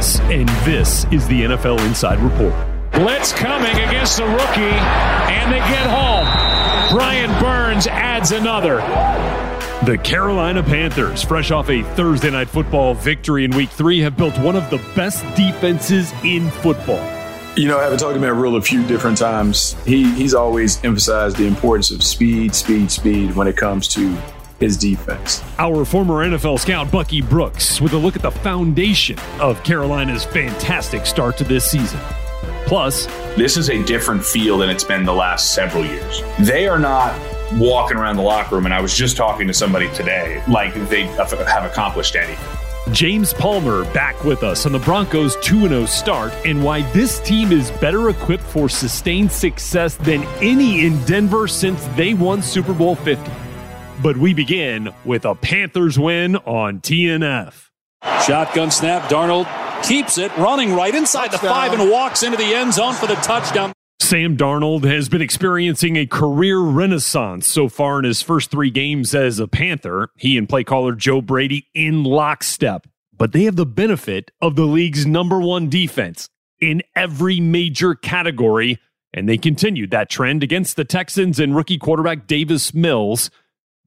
I'm Rhett Lewis, and this is the NFL Inside Report. Blitz coming against the rookie, and they get home. Brian Burns adds another. The Carolina Panthers, fresh off a Thursday night football victory in week three, have built one of the best defenses in football. You know, having talked to Matt Rhule a few different times, he, he's always emphasized the importance of speed, speed, speed when it comes to his defense. Our former NFL scout, Bucky Brooks, with a look at the foundation of Carolina's fantastic start to this season. Plus, this is a different feel than it's been the last several years. They are not walking around the locker room, and I was just talking to somebody today, like they have accomplished anything. James Palmer back with us on the Broncos 2 0 start and why this team is better equipped for sustained success than any in Denver since they won Super Bowl 50. But we begin with a Panthers win on TNF. Shotgun snap, Darnold keeps it, running right inside touchdown. the five and walks into the end zone for the touchdown. Sam Darnold has been experiencing a career renaissance so far in his first three games as a Panther. He and play caller Joe Brady in lockstep, but they have the benefit of the league's number one defense in every major category, and they continued that trend against the Texans and rookie quarterback Davis Mills.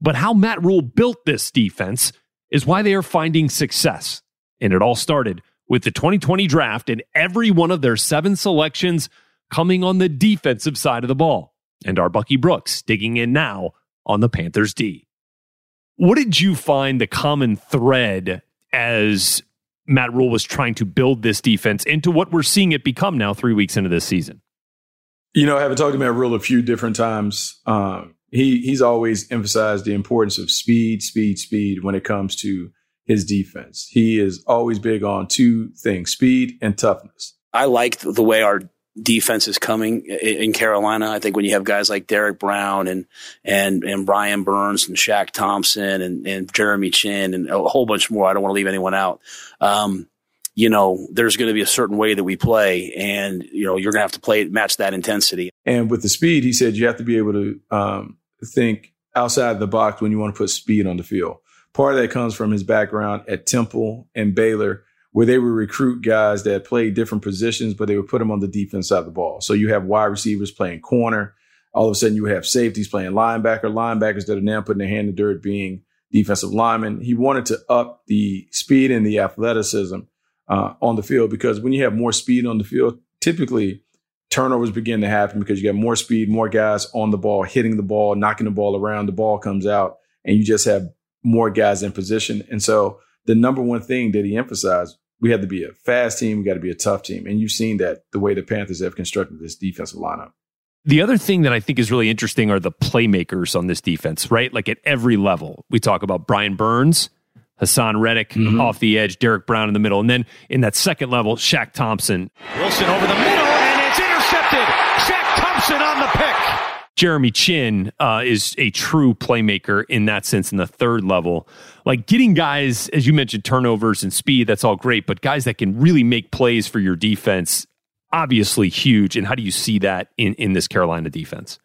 But how Matt Rhule built this defense is why they are finding success. And it all started with the 2020 draft and every one of their seven selections coming on the defensive side of the ball. And our Bucky Brooks digging in now on the Panthers D. What did you find the common thread as Matt Rhule was trying to build this defense into what we're seeing it become now three weeks into this season? You know, having talked to Matt Rhule a few different times, um, he he's always emphasized the importance of speed, speed, speed when it comes to his defense. He is always big on two things: speed and toughness. I liked the way our defense is coming in Carolina. I think when you have guys like Derrick Brown and and and Brian Burns and Shaq Thompson and, and Jeremy Chinn and a whole bunch more. I don't want to leave anyone out. Um, you know, there's going to be a certain way that we play, and you know, you're going to have to play match that intensity. And with the speed, he said you have to be able to um, think outside the box when you want to put speed on the field. Part of that comes from his background at Temple and Baylor, where they would recruit guys that played different positions, but they would put them on the defense side of the ball. So you have wide receivers playing corner. All of a sudden, you have safeties playing linebacker, linebackers that are now putting their hand in the dirt being defensive linemen. He wanted to up the speed and the athleticism uh, on the field because when you have more speed on the field, typically turnovers begin to happen because you got more speed, more guys on the ball, hitting the ball, knocking the ball around, the ball comes out, and you just have more guys in position. And so the number one thing that he emphasized, we had to be a fast team, we got to be a tough team. And you've seen that the way the Panthers have constructed this defensive lineup. The other thing that I think is really interesting are the playmakers on this defense, right? Like at every level. We talk about Brian Burns, Haason Reddick mm-hmm. off the edge, Derrick Brown in the middle. And then in that second level, Shaq Thompson. Wilson over the middle, and it's Thompson on the pick. Jeremy Chinn uh, is a true playmaker in that sense in the third level. Like getting guys, as you mentioned, turnovers and speed, that's all great, but guys that can really make plays for your defense, obviously huge. And how do you see that in, in this Carolina defense?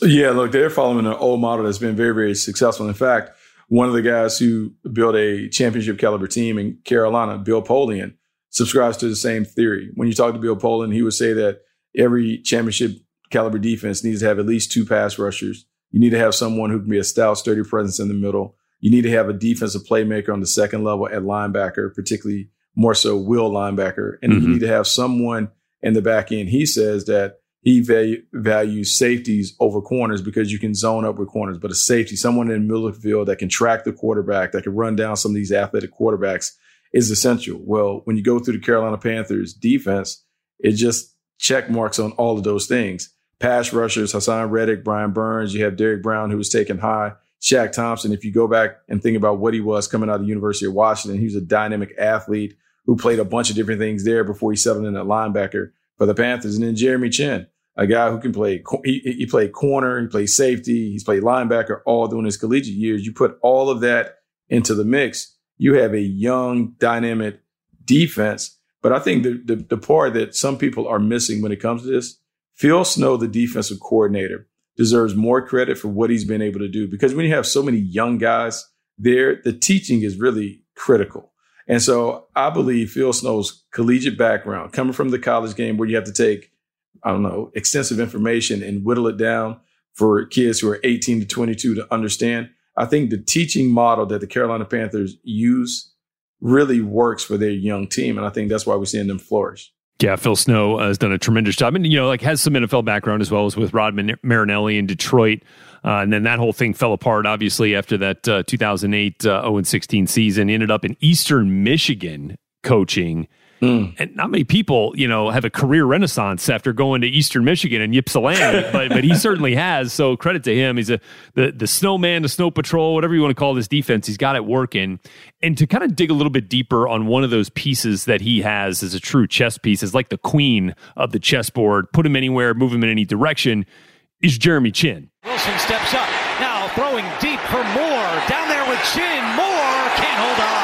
Yeah, look, they're following an old model that's been very, very successful. In fact, one of the guys who built a championship caliber team in Carolina, Bill Polian, subscribes to the same theory. When you talk to Bill Polian, he would say that every championship caliber defense needs to have at least two pass rushers. You need to have someone who can be a stout, sturdy presence in the middle. You need to have a defensive playmaker on the second level at linebacker, particularly more so will linebacker. And mm-hmm. you need to have someone in the back end. He says that he value, values safeties over corners because you can zone up with corners, but a safety, someone in the middle of the field that can track the quarterback, that can run down some of these athletic quarterbacks is essential. Well, when you go through the Carolina Panthers defense, it just check marks on all of those things pass rushers, Haason Reddick, Brian Burns. You have Derrick Brown, who was taken high. Shaq Thompson, if you go back and think about what he was coming out of the University of Washington, he was a dynamic athlete who played a bunch of different things there before he settled in at linebacker for the Panthers. And then Jeremy Chinn, a guy who can play, he, he played corner, he played safety, he's played linebacker all during his collegiate years. You put all of that into the mix, you have a young, dynamic defense. But I think the, the, the part that some people are missing when it comes to this Phil Snow, the defensive coordinator, deserves more credit for what he's been able to do because when you have so many young guys there, the teaching is really critical. And so I believe Phil Snow's collegiate background, coming from the college game where you have to take, I don't know, extensive information and whittle it down for kids who are 18 to 22 to understand. I think the teaching model that the Carolina Panthers use really works for their young team. And I think that's why we're seeing them flourish. Yeah, Phil Snow has done a tremendous job, and you know, like has some NFL background as well as with Rod Marinelli in Detroit, uh, and then that whole thing fell apart obviously after that uh, 2008 uh, 0 16 season. He ended up in Eastern Michigan coaching, Mm. And not many people, you know, have a career renaissance after going to Eastern Michigan and Ypsilanti, but but he certainly has. So credit to him. He's a the the snowman, the snow patrol, whatever you want to call this defense. He's got it working. And to kind of dig a little bit deeper on one of those pieces that he has as a true chess piece, is like the queen of the chessboard. Put him anywhere, move him in any direction. Is Jeremy Chinn. Wilson steps up now, throwing deep for Moore. Down there with Chinn. Moore can't hold on.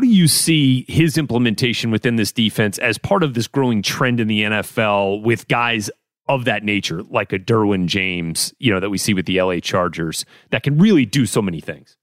How do you see his implementation within this defense as part of this growing trend in the NFL with guys of that nature, like a Derwin James, you know, that we see with the LA Chargers, that can really do so many things?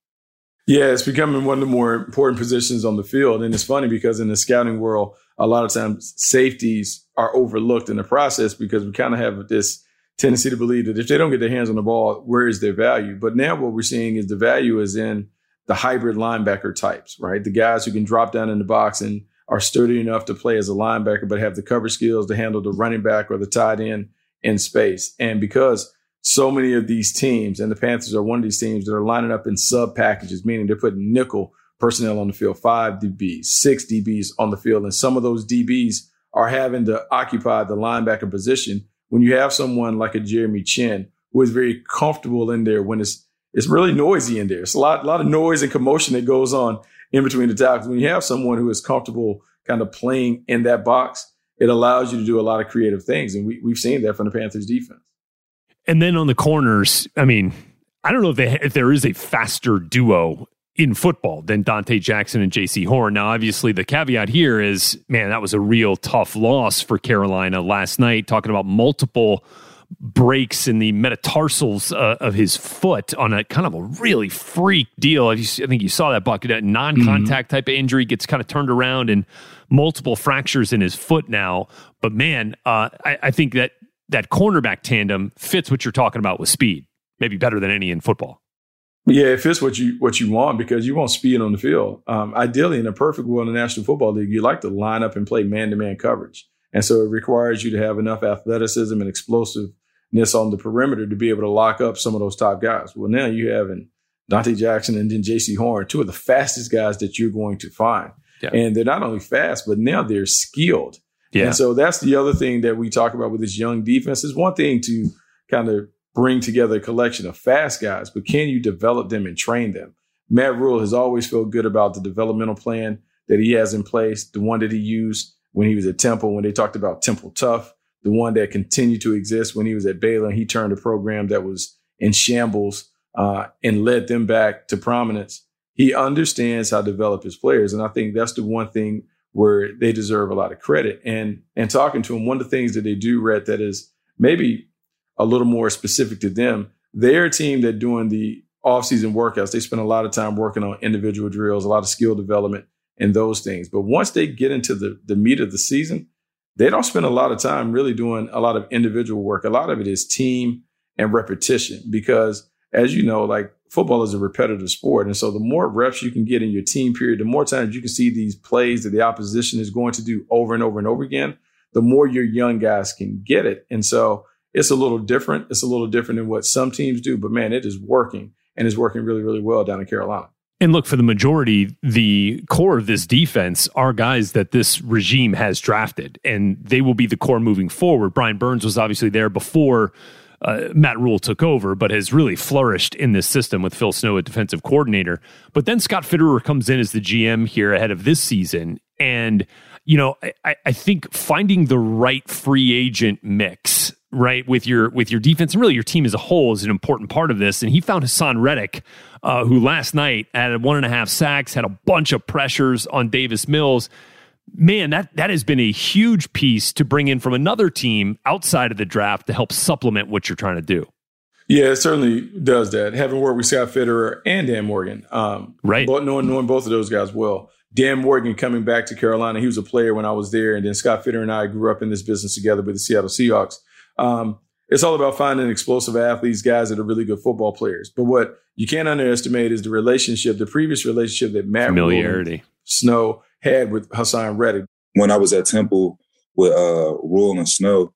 Yeah, it's becoming one of the more important positions on the field. And it's funny because in the scouting world, a lot of times safeties are overlooked in the process because we kind of have this tendency to believe that if they don't get their hands on the ball, where is their value? But now what we're seeing is the value is in the hybrid linebacker types, right? The guys who can drop down in the box and are sturdy enough to play as a linebacker, but have the cover skills to handle the running back or the tight end in space. And because so many of these teams, and the Panthers are one of these teams that are lining up in sub packages, meaning they're putting nickel personnel on the field, five DBs, six DBs on the field. And some of those DBs are having to occupy the linebacker position. When you have someone like a Jeremy Chinn, who is very comfortable in there when it's it's really noisy in there. It's a lot, a lot of noise and commotion that goes on in between the tackles. When you have someone who is comfortable kind of playing in that box, it allows you to do a lot of creative things. And we, we've seen that from the Panthers defense. And then on the corners, I mean, I don't know if, they, if there is a faster duo in football than Donte Jackson and Jaycee Horn. Now, obviously, the caveat here is, man, that was a real tough loss for Carolina last night, talking about multiple – breaks in the metatarsals uh, of his foot on a kind of a really freak deal. I think you saw that bucket, that non-contact mm-hmm. type of injury gets kind of turned around and multiple fractures in his foot now. But man, uh, I, I think that that cornerback tandem fits what you're talking about with speed, maybe better than any in football. Yeah, it fits what you what you want because you want speed on the field. Um, ideally, in a perfect world in the National Football League, you like to line up and play man to man coverage. And so it requires you to have enough athleticism and explosiveness on the perimeter to be able to lock up some of those top guys. Well, now you have in Donte Jackson and then Jaycee Horn, two of the fastest guys that you're going to find. Yeah. And they're not only fast, but now they're skilled. Yeah. And so that's the other thing that we talk about with this young defense is one thing to kind of bring together a collection of fast guys, but can you develop them and train them? Matt Rhule has always felt good about the developmental plan that he has in place, the one that he used when he was at Temple, when they talked about Temple tough, the one that continued to exist when he was at Baylor. And he turned a program that was in shambles uh, and led them back to prominence. He understands how to develop his players. And I think that's the one thing where they deserve a lot of credit. And and talking to him, one of the things that they do, Rhett, that is maybe a little more specific to them, they're a team that doing the off-season workouts, they spend a lot of time working on individual drills, a lot of skill development and those things. But once they get into the, the meat of the season, they don't spend a lot of time really doing a lot of individual work. A lot of it is team and repetition because as you know, like football is a repetitive sport. And so the more reps you can get in your team period, the more times you can see these plays that the opposition is going to do over and over and over again, the more your young guys can get it. And so it's a little different. It's a little different than what some teams do, but man, it is working and is working really, really well down in Carolina. And look, for the majority, the core of this defense are guys that this regime has drafted, and they will be the core moving forward. Brian Burns was obviously there before uh, Matt Rhule took over, but has really flourished in this system with Phil Snow, a defensive coordinator. But then Scott Fitterer comes in as the GM here ahead of this season. And, you know, I, I think finding the right free agent mix right with your with your defense and really your team as a whole is an important part of this and he found Haason Reddick uh, who last night added one and a half sacks had a bunch of pressures on Davis Mills man, that that has been a huge piece to bring in from another team outside of the draft to help supplement what you're trying to do. Yeah, it certainly does that. Having worked with Scott Fitterer and Dan Morgan, um, right? Both knowing knowing both of those guys well. Dan Morgan coming back to Carolina, he was a player when I was there, and then Scott Fitterer and I grew up in this business together with the Seattle Seahawks. Um, it's all about finding explosive athletes, guys that are really good football players. But what you can't underestimate is the relationship, the previous relationship that Matt familiarity Snow had with Haason Reddick. When I was at Temple with uh, Rhule and Snow,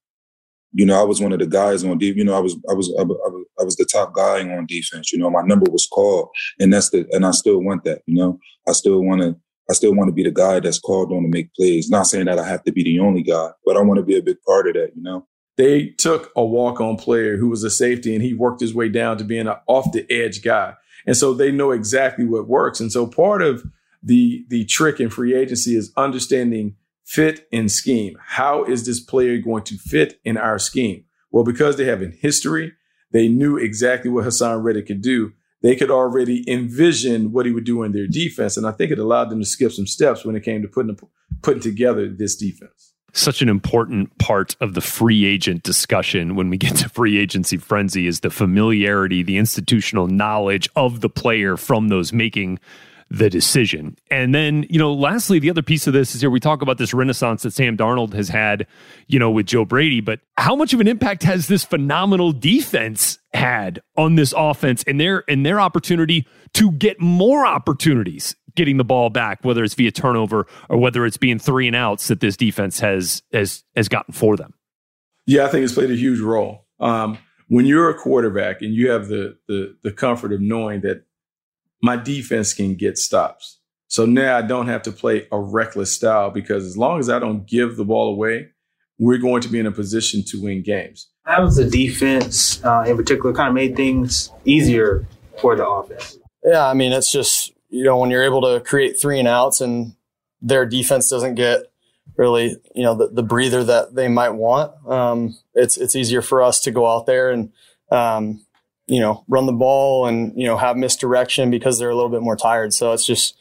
you know, I was one of the guys on defense. You know, I was, I was, I was, I was the top guy on defense. You know, my number was called, and that's the, and I still want that. You know, I still want to, I still want to be the guy that's called on to make plays. Not saying that I have to be the only guy, but I want to be a big part of that. You know, they took a walk-on player who was a safety, and he worked his way down to being an off the edge guy, and so they know exactly what works. And so part of the the trick in free agency is understanding fit and scheme. How is this player going to fit in our scheme? Well, because they have a history, they knew exactly what Haason Reddick could do. They could already envision what he would do in their defense, and I think it allowed them to skip some steps when it came to putting putting together this defense. Such an important part of the free agent discussion when we get to free agency frenzy is the familiarity, the institutional knowledge of the player from those making the decision. And then, you know, lastly, the other piece of this is here we talk about this renaissance that Sam Darnold has had, you know, with Joe Brady, but how much of an impact has this phenomenal defense had on this offense and their and their opportunity to get more opportunities getting the ball back, whether it's via turnover or whether it's being three and outs that this defense has has has gotten for them? Yeah, I think it's played a huge role. Um, when you're a quarterback and you have the the the comfort of knowing that my defense can get stops. So now I don't have to play a reckless style because as long as I don't give the ball away, we're going to be in a position to win games. How was the defense uh, in particular kind of made things easier for the offense? Yeah, I mean, it's just, you know, when you're able to create three and outs and their defense doesn't get really, you know, the, the breather that they might want, um, it's, it's easier for us to go out there and, um, you know, run the ball and, you know, have misdirection because they're a little bit more tired. So it's just,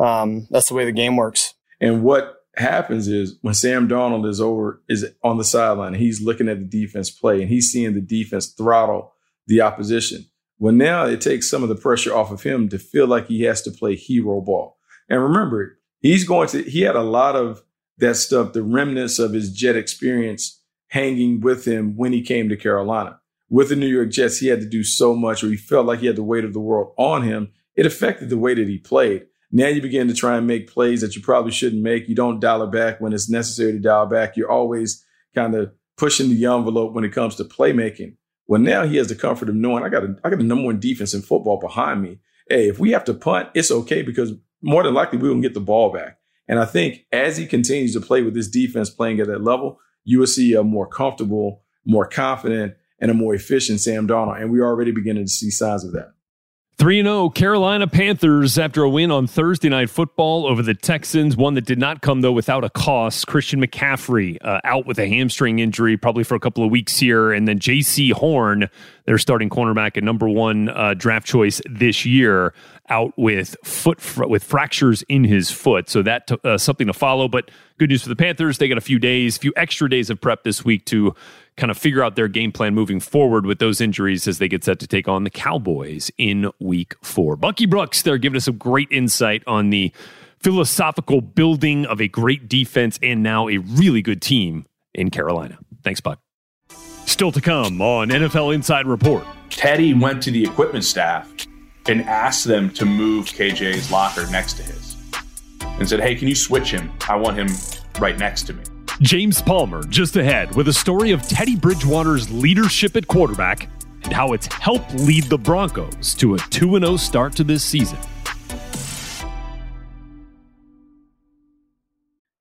um, that's the way the game works. And what happens is when Sam Darnold is over, is on the sideline, he's looking at the defense play and he's seeing the defense throttle the opposition. Well, now it takes some of the pressure off of him to feel like he has to play hero ball. And remember, he's going to, he had a lot of that stuff, the remnants of his jet experience hanging with him when he came to Carolina with the New York Jets, he had to do so much, or he felt like he had the weight of the world on him. It affected the way that he played. Now you begin to try and make plays that you probably shouldn't make. You don't dial it back when it's necessary to dial back. You're always kind of pushing the envelope when it comes to playmaking. Well, now he has the comfort of knowing I got a, I got the number one defense in football behind me. Hey, if we have to punt, it's okay because more than likely we will get the ball back. And I think as he continues to play with this defense playing at that level, you will see a more comfortable, more confident, and a more efficient Sam Darnold. And we're already beginning to see signs of that. 3 0 Carolina Panthers after a win on Thursday Night Football over the Texans. One that did not come, though, without a cost. Christian McCaffrey uh, out with a hamstring injury, probably for a couple of weeks here. And then Jaycee Horn, their starting cornerback and number one uh, draft choice this year, out with foot fr- with fractures in his foot. So that t- uh, something to follow. But good news for the Panthers. They got a few days, a few extra days of prep this week to kind of figure out their game plan moving forward with those injuries as they get set to take on the Cowboys in week four. Bucky Brooks, they're giving us some great insight on the philosophical building of a great defense and now a really good team in Carolina. Thanks, Buck. Still to come on NFL Inside Report. Teddy went to the equipment staff and asked them to move KJ's locker next to his and said, Hey, can you switch him? I want him right next to me. James Palmer just ahead with a story of Teddy Bridgewater's leadership at quarterback and how it's helped lead the Broncos to a 2 0 start to this season.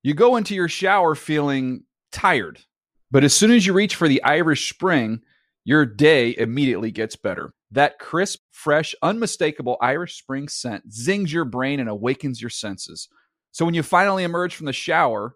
You go into your shower feeling tired, but as soon as you reach for the Irish Spring, your day immediately gets better. That crisp, fresh, unmistakable Irish Spring scent zings your brain and awakens your senses. So when you finally emerge from the shower,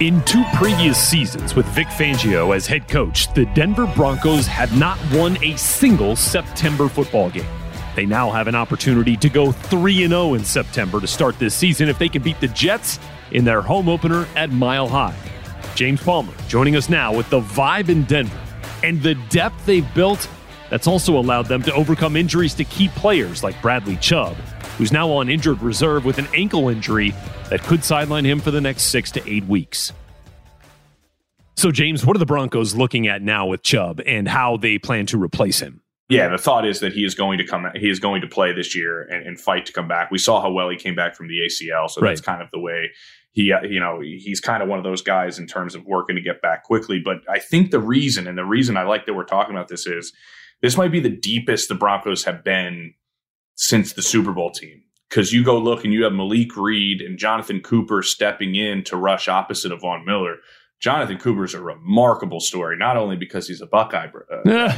In two previous seasons with Vic Fangio as head coach, the Denver Broncos had not won a single September football game. They now have an opportunity to go 3 0 in September to start this season if they can beat the Jets in their home opener at Mile High. James Palmer joining us now with the vibe in Denver and the depth they've built that's also allowed them to overcome injuries to key players like Bradley Chubb, who's now on injured reserve with an ankle injury that could sideline him for the next six to eight weeks. So, James, what are the Broncos looking at now with Chubb and how they plan to replace him? Yeah, the thought is that he is going to come. He is going to play this year and, and fight to come back. We saw how well he came back from the ACL, so that's kind of the way he. uh, You know, he's kind of one of those guys in terms of working to get back quickly. But I think the reason, and the reason I like that we're talking about this is this might be the deepest the Broncos have been since the Super Bowl team. Because you go look and you have Malik Reed and Jonathan Cooper stepping in to rush opposite of Von Miller. Jonathan Cooper is a remarkable story, not only because he's a Buckeye, uh,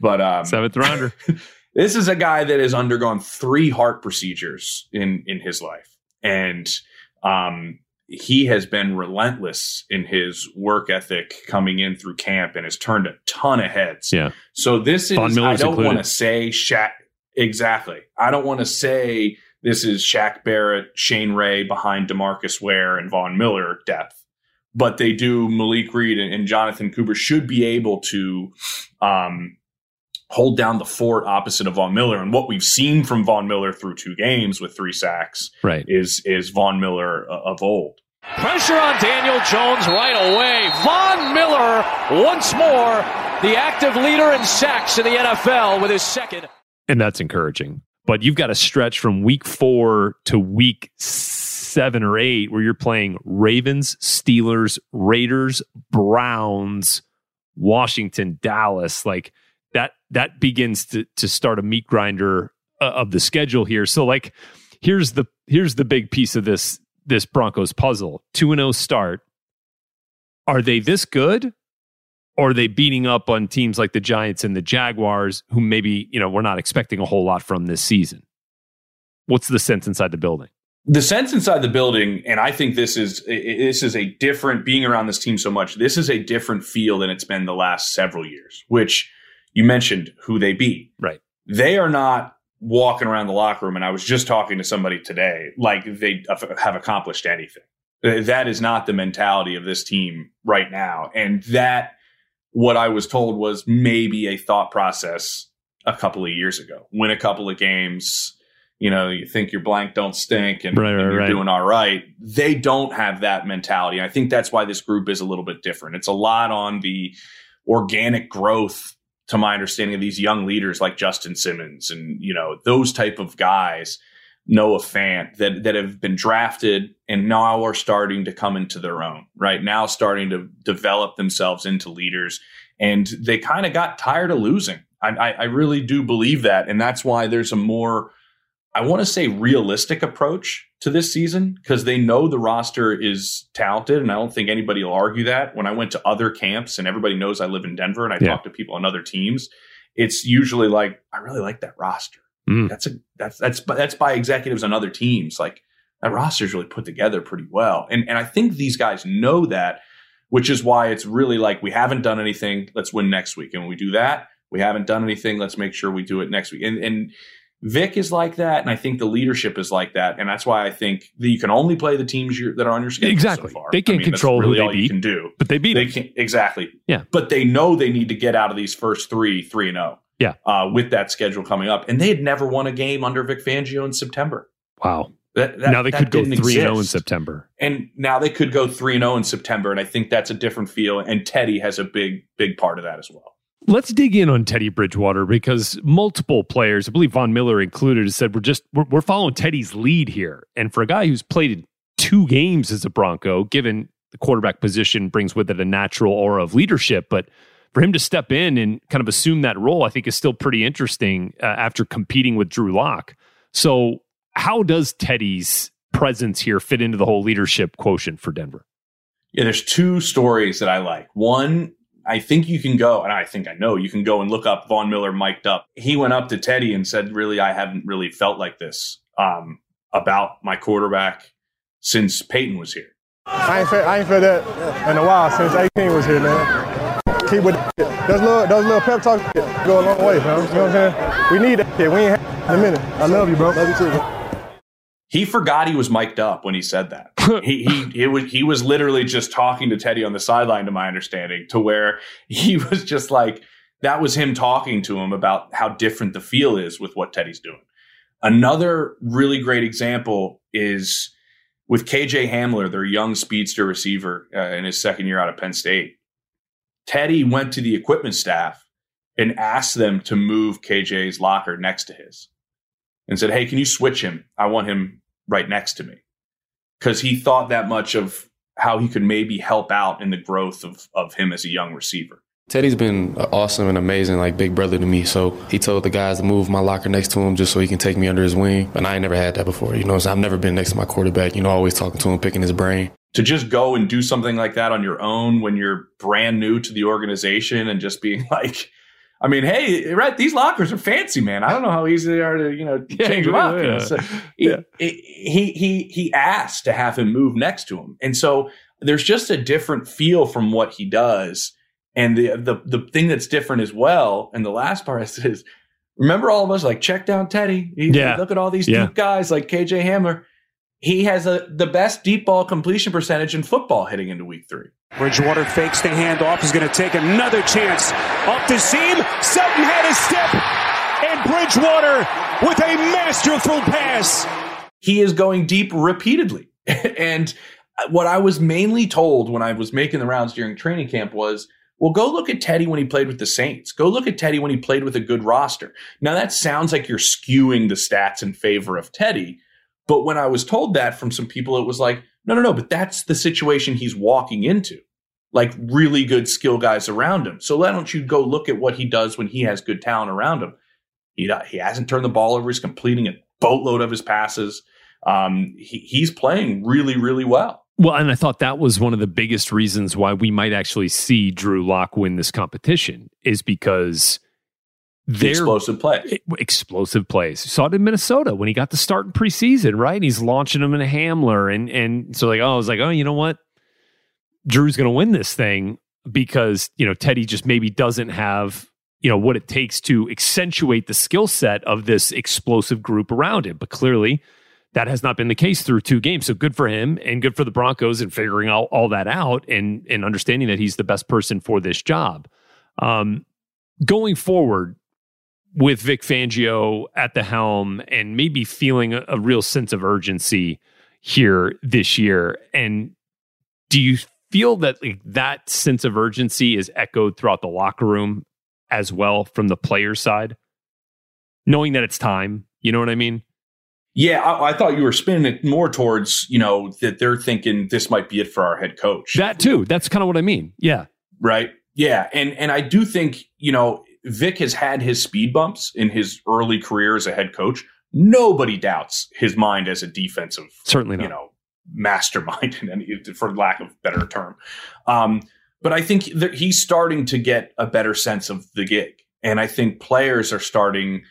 but um, Seventh rounder. this is a guy that has undergone three heart procedures in in his life, and um, he has been relentless in his work ethic coming in through camp and has turned a ton of heads. Yeah. So this is I don't want to say Shaq exactly. I don't want to say this is Shaq Barrett, Shane Ray behind Demarcus Ware and Von Miller depth, but they do Malik Reed and, and Jonathan Cooper should be able to um, hold down the fort opposite of Von Miller. And what we've seen from Von Miller through two games with three sacks right. is is Von Miller uh, of old. Pressure on Daniel Jones right away. Von Miller once more the active leader in sacks in the NFL with his second. And that's encouraging. But you've got a stretch from week four to week seven or eight where you're playing Ravens, Steelers, Raiders, Browns, Washington, Dallas. Like that, that begins to, to start a meat grinder uh, of the schedule here. So like, here's the, here's the big piece of this, this Broncos puzzle. 2 and 0 start. Are they this good? Or are they beating up on teams like the Giants and the Jaguars, who maybe, you know, we're not expecting a whole lot from this season? What's the sense inside the building? The sense inside the building, and I think this is this is a different being around this team so much. This is a different feel than it's been the last several years. Which you mentioned who they beat. Right. They are not walking around the locker room, and I was just talking to somebody today, like they have accomplished anything. That is not the mentality of this team right now, and that what I was told was maybe a thought process a couple of years ago. Win a couple of games, you know, you think your blank don't stink and, right, and you're right. doing all right. They don't have that mentality. I think that's why this group is a little bit different. It's a lot on the organic growth to my understanding of these young leaders like Justin Simmons and, you know, those type of guys, Noah Fant that, that have been drafted and now are starting to come into their own, right? Now starting to develop themselves into leaders. And they kind of got tired of losing. I, I, I really do believe that. And that's why there's a more, I want to say realistic approach to this season because they know the roster is talented. And I don't think anybody will argue that. When I went to other camps and everybody knows I live in Denver and I Yeah. talk to people on other teams, it's usually like, I really like that roster. Mm. That's a that's that's that's by executives on other teams. Like that roster's really put together pretty well. And and I think these guys know that, which is why it's really like we haven't done anything, let's win next week. And when we do that, we haven't done anything, let's make sure we do it next week. And and Vic is like that, and I think the leadership is like that, and that's why I think that you can only play the teams you're, that are on your schedule. Exactly. so far. They can't I mean, control who they beat, can do, but they beat They them. can exactly. Yeah. but they know they need to get out of these first three, three and zero Yeah. uh, with that schedule coming up. And they had never won a game under Vic Fangio in September. Wow. That, that- now they could go didn't 3 0 in. September. And now they could go 3 0 in September. And I think that's a different feel. And Teddy has a big, big part of that as well. Let's dig in on Teddy Bridgewater because multiple players, I believe Von Miller included, said we're just we're, we're following Teddy's lead here. And for a guy who's played two games as a Bronco, given the quarterback position brings with it a natural aura of leadership, but for him to step in and kind of assume that role, I think is still pretty interesting uh, after competing with Drew Lock. So, how does Teddy's presence here fit into the whole leadership quotient for Denver? Yeah, there's two stories that I like. One, I think you can go, and I think I know you can go and look up Von Miller mic'd up. He went up to Teddy and said, Really, I haven't really felt like this um, about my quarterback since Peyton was here. I ain't felt, I ain't felt that in a while since 18 was here, man. Keep with it. Those little, those little pep talks go a long way, man. You know what I'm saying? We need that shit. We ain't had in a minute. I love you, bro. Love you too, bro. He forgot he was mic'd up when he said that. he he was he was literally just talking to Teddy on the sideline, to my understanding, to where he was just like that was him talking to him about how different the feel is with what Teddy's doing. Another really great example is with KJ Hamler, their young speedster receiver uh, in his second year out of Penn State. Teddy went to the equipment staff and asked them to move KJ's locker next to his and said, Hey, can you switch him? I want him right next to me. Because he thought that much of how he could maybe help out in the growth of, of him as a young receiver. Teddy's been awesome and amazing, like big brother to me. So he told the guys to move my locker next to him just so he can take me under his wing. And I ain't never had that before. You know, so I've never been next to my quarterback. You know, always talking to him, picking his brain. To just go and do something like that on your own when you're brand new to the organization and just being like, I mean, hey, right? These lockers are fancy, man. I don't know how easy they are to, you know, change them up. you know, so he, he he he asked to have him move next to him, and so there's just a different feel from what he does. And the the the thing that's different as well, and the last part is, is remember all of us like check down Teddy. He- Yeah. Look at all these Yeah. deep guys like KJ Hamler. He has a, the best deep ball completion percentage in football heading into week three. Bridgewater fakes the handoff. Is going to take another chance off the seam. Sutton had a step, and Bridgewater with a masterful pass. He is going deep repeatedly. and what I was mainly told when I was making the rounds during training camp was, well, go look at Teddy when he played with the Saints. Go look at Teddy when he played with a good roster. Now, that sounds like you're skewing the stats in favor of Teddy. But when I was told that from some people, it was like, no, no, no, but that's the situation he's walking into. Like really good skill guys around him. So why don't you go look at what he does when he has good talent around him? He, he hasn't turned the ball over. He's completing a boatload of his passes. Um, he, he's playing really, really well. Well, and I thought that was one of the biggest reasons why we might actually see Drew Lock win this competition is because the explosive play, explosive plays. Saw it in Minnesota when he got the start in preseason, right? And he's launching them in a Hamler, and and so like, oh, I was like, oh, you know what? Drew's going to win this thing because you know Teddy just maybe doesn't have you know what it takes to accentuate the skill set of this explosive group around him. But clearly, that has not been the case through two games. So good for him and good for the Broncos and figuring all, all that out and and understanding that he's the best person for this job. Um, going forward with Vic Fangio at the helm and maybe feeling a, a real sense of urgency here this year. And do you feel that like, that sense of urgency is echoed throughout the locker room as well from the player side, knowing that it's time? You know what I mean? Yeah, I, I, thought you were spinning it more towards, you know, that they're thinking this might be it for our head coach. That too. That's kind of what I mean. Yeah. Right. Yeah. And and I do think, you know, Vic has had his speed bumps in his early career as a head coach. Nobody doubts his mind as a defensive, certainly not. you know, mastermind, in any, for lack of better term. Um, but I think that he's starting to get a better sense of the gig, and I think players are starting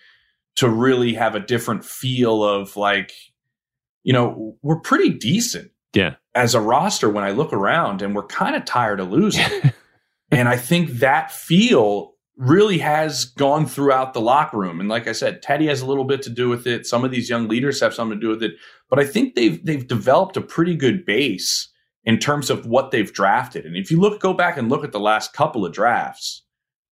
to really have a different feel of like, you know, we're pretty decent. Yeah. As a roster, when I look around and we're kind of tired of losing. and I think that feel really has gone throughout the locker room. And like I said, Teddy has a little bit to do with it. Some of these young leaders have something to do with it. But I think they've they've developed a pretty good base in terms of what they've drafted. And if you look go back and look at the last couple of drafts,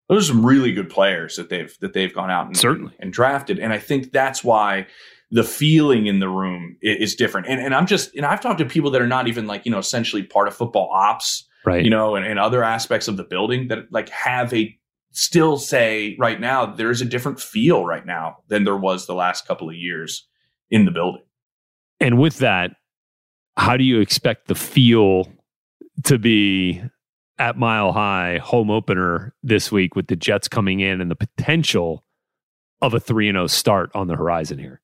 those are some really good players that they've that they've gone out and certainly and drafted. And I think that's why the feeling in the room is, different. And and I'm just and I've talked to people that are not even like you know essentially part of football ops, right? You know, and, and other aspects of the building that like have a still say right now there's a different feel right now than there was the last couple of years in the building. And with that, how do you expect the feel to be at Mile High home opener this week with the Jets coming in and the potential of a 3 0 start on the horizon here.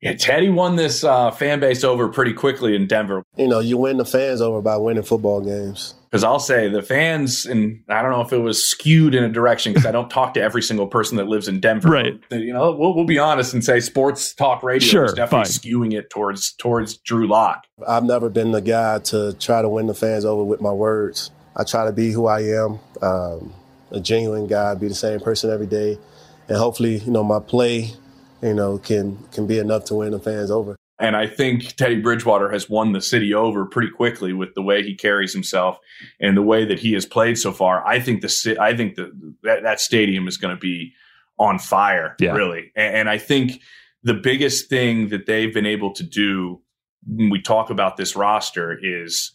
Yeah, Teddy won this uh, fan base over pretty quickly in Denver. You know, you win the fans over by winning football games. Because I'll say the fans, and I don't know if it was skewed in a direction because I don't talk to every single person that lives in Denver. Right. But, you know, we'll, we'll be honest and say sports talk radio sure, is definitely fine. skewing it towards towards Drew Lock. I've never been the guy to try to win the fans over with my words. I try to be who I am, um, a genuine guy, be the same person every day, and hopefully, you know, my play, you know, can can be enough to win the fans over. And I think Teddy Bridgewater has won the city over pretty quickly with the way he carries himself and the way that he has played so far. I think the I think the, that that stadium is going to be on fire, yeah. really. And, and I think the biggest thing that they've been able to do when we talk about this roster is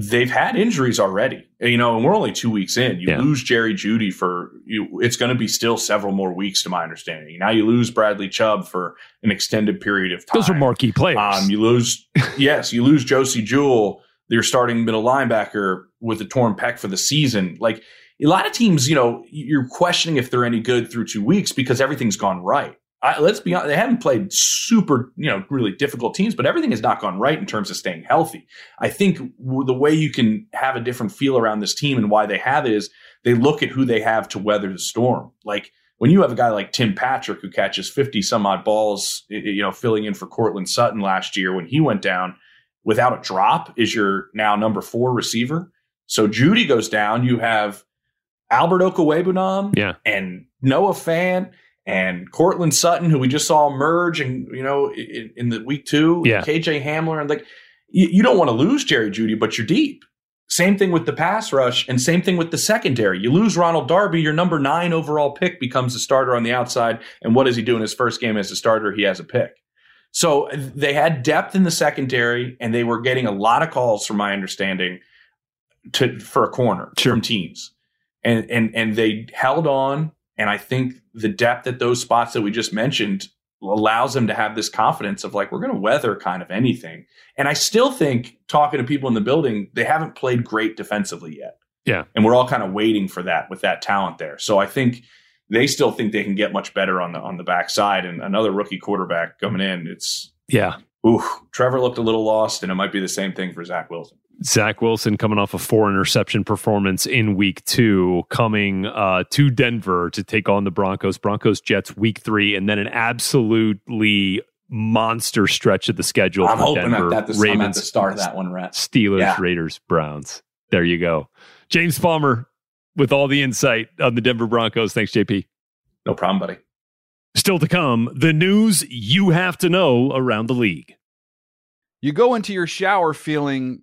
they've had injuries already, you know, and we're only two weeks in. You Yeah. lose Jerry Jeudy for you. It's going to be still several more weeks, to my understanding. Now you lose Bradley Chubb for an extended period of time. Those are marquee players. Um, you lose, yes, you lose Josey Jewell, your starting middle linebacker with a torn pec for the season. Like a lot of teams, you know, you're questioning if they're any good through two weeks because everything's gone right. I, let's be honest, they haven't played super, you know, really difficult teams, but everything has not gone right in terms of staying healthy. I think w- the way you can have a different feel around this team and why they have it is they look at who they have to weather the storm. Like when you have a guy like Tim Patrick who catches 50 some odd balls, you know, filling in for Courtland Sutton last year when he went down without a drop is your now number four receiver. So Jeudy goes down. You have Albert Okwuegbunam Yeah. and Noah Fan. And Courtland Sutton, who we just saw emerge, and you know, in, in the week two, Yeah. KJ Hamler, and like you, you don't want to lose Jerry Jeudy, but you're deep. Same thing with the pass rush, and same thing with the secondary. You lose Ronald Darby, your number nine overall pick becomes a starter on the outside. And what does he do in his first game as a starter? He has a pick. So they had depth in the secondary, and they were getting a lot of calls, from my understanding, to for a corner from teams, and and and they held on. And I think the depth at those spots that we just mentioned allows them to have this confidence of like we're going to weather kind of anything. And I still think talking to people in the building, they haven't played great defensively yet. Yeah. And we're all kind of waiting for that with that talent there. So I think they still think they can get much better on the on the backside. And another rookie quarterback coming in, it's Yeah. ooh, Trevor looked a little lost, and it might be the same thing for Zach Wilson. Zach Wilson coming off a four interception performance in week two, coming uh, to Denver to take on the Broncos. Broncos Jets week three, and then an absolutely monster stretch of the schedule. I'm for hoping Denver. at, that the, I'm at Ravens, the start of that one, Rhett. Steelers, Yeah. Raiders, Browns. There you go. James Palmer with all the insight on the Denver Broncos. Thanks, JP. No problem, buddy. Still to come, the news you have to know around the league. You go into your shower feeling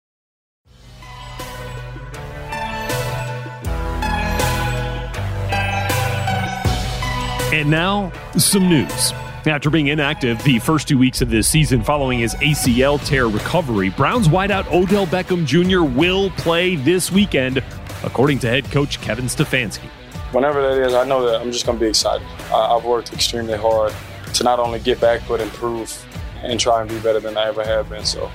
And now, some news. After being inactive the first two weeks of this season following his ACL tear recovery, Browns wideout Odell Beckham Jr. will play this weekend, according to head coach Kevin Stefanski. Whenever that is, I know that I'm just going to be excited. I, I've worked extremely hard to not only get back, but improve and try and be better than I ever have been. So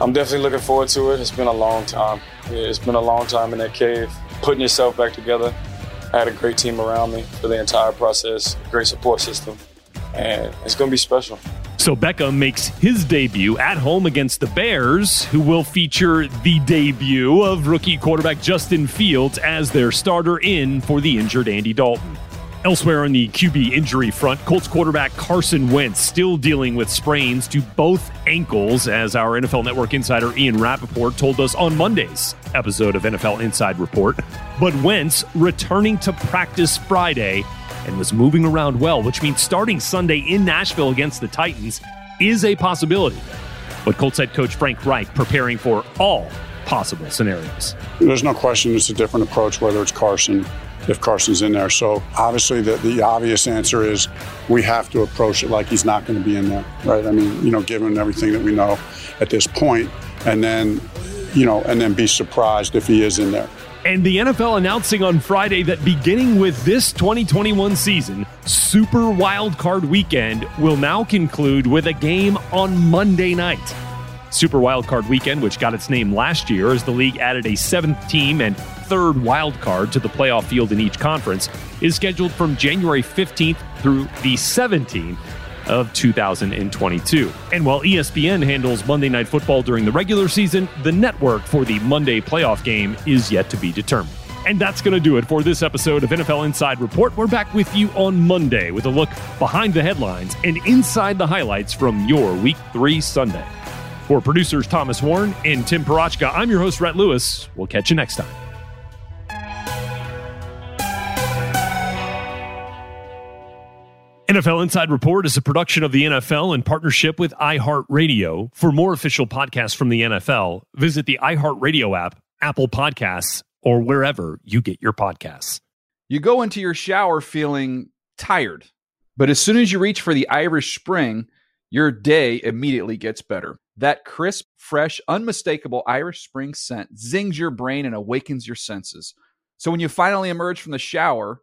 I'm definitely looking forward to it. It's been a long time. It's been a long time in that cave, putting yourself back together. I had a great team around me for the entire process, great support system, and it's going to be special. So Beckham makes his debut at home against the Bears, who will feature the debut of rookie quarterback Justin Fields as their starter in for the injured Andy Dalton. Elsewhere on the QB injury front, Colts quarterback Carson Wentz still dealing with sprains to both ankles, as our NFL Network insider Ian Rapoport told us on Monday's episode of NFL Inside Report. But Wentz returning to practice Friday and was moving around well, which means starting Sunday in Nashville against the Titans is a possibility. But Colts head coach Frank Reich preparing for all possible scenarios. There's no question it's a different approach whether it's Carson, if Carson's in there. So obviously the, the obvious answer is we have to approach it like he's not going to be in there, right? I mean, you know, given everything that we know at this point, and then, you know, and then be surprised if he is in there. And the NFL announcing on Friday that beginning with this 2021 season, Super Wild Card Weekend will now conclude with a game on Monday night. Super Wild Card Weekend, which got its name last year as the league added a seventh team and third wild card to the playoff field in each conference, is scheduled from January 15th through the 17th of 2022. And while ESPN handles Monday Night Football during the regular season, the network for the Monday playoff game is yet to be determined. And that's going to do it for this episode of NFL Inside Report. We're back with you on Monday with a look behind the headlines and inside the highlights from your Week 3 Sunday. For producers Thomas Warren and Tim Parachka, I'm your host, Rhett Lewis. We'll catch you next time. NFL Inside Report is a production of the NFL in partnership with iHeartRadio. For more official podcasts from the NFL, visit the iHeartRadio app, Apple Podcasts, or wherever you get your podcasts. You go into your shower feeling tired, but as soon as you reach for the Irish Spring, your day immediately gets better. That crisp, fresh, unmistakable Irish Spring scent zings your brain and awakens your senses. So when you finally emerge from the shower,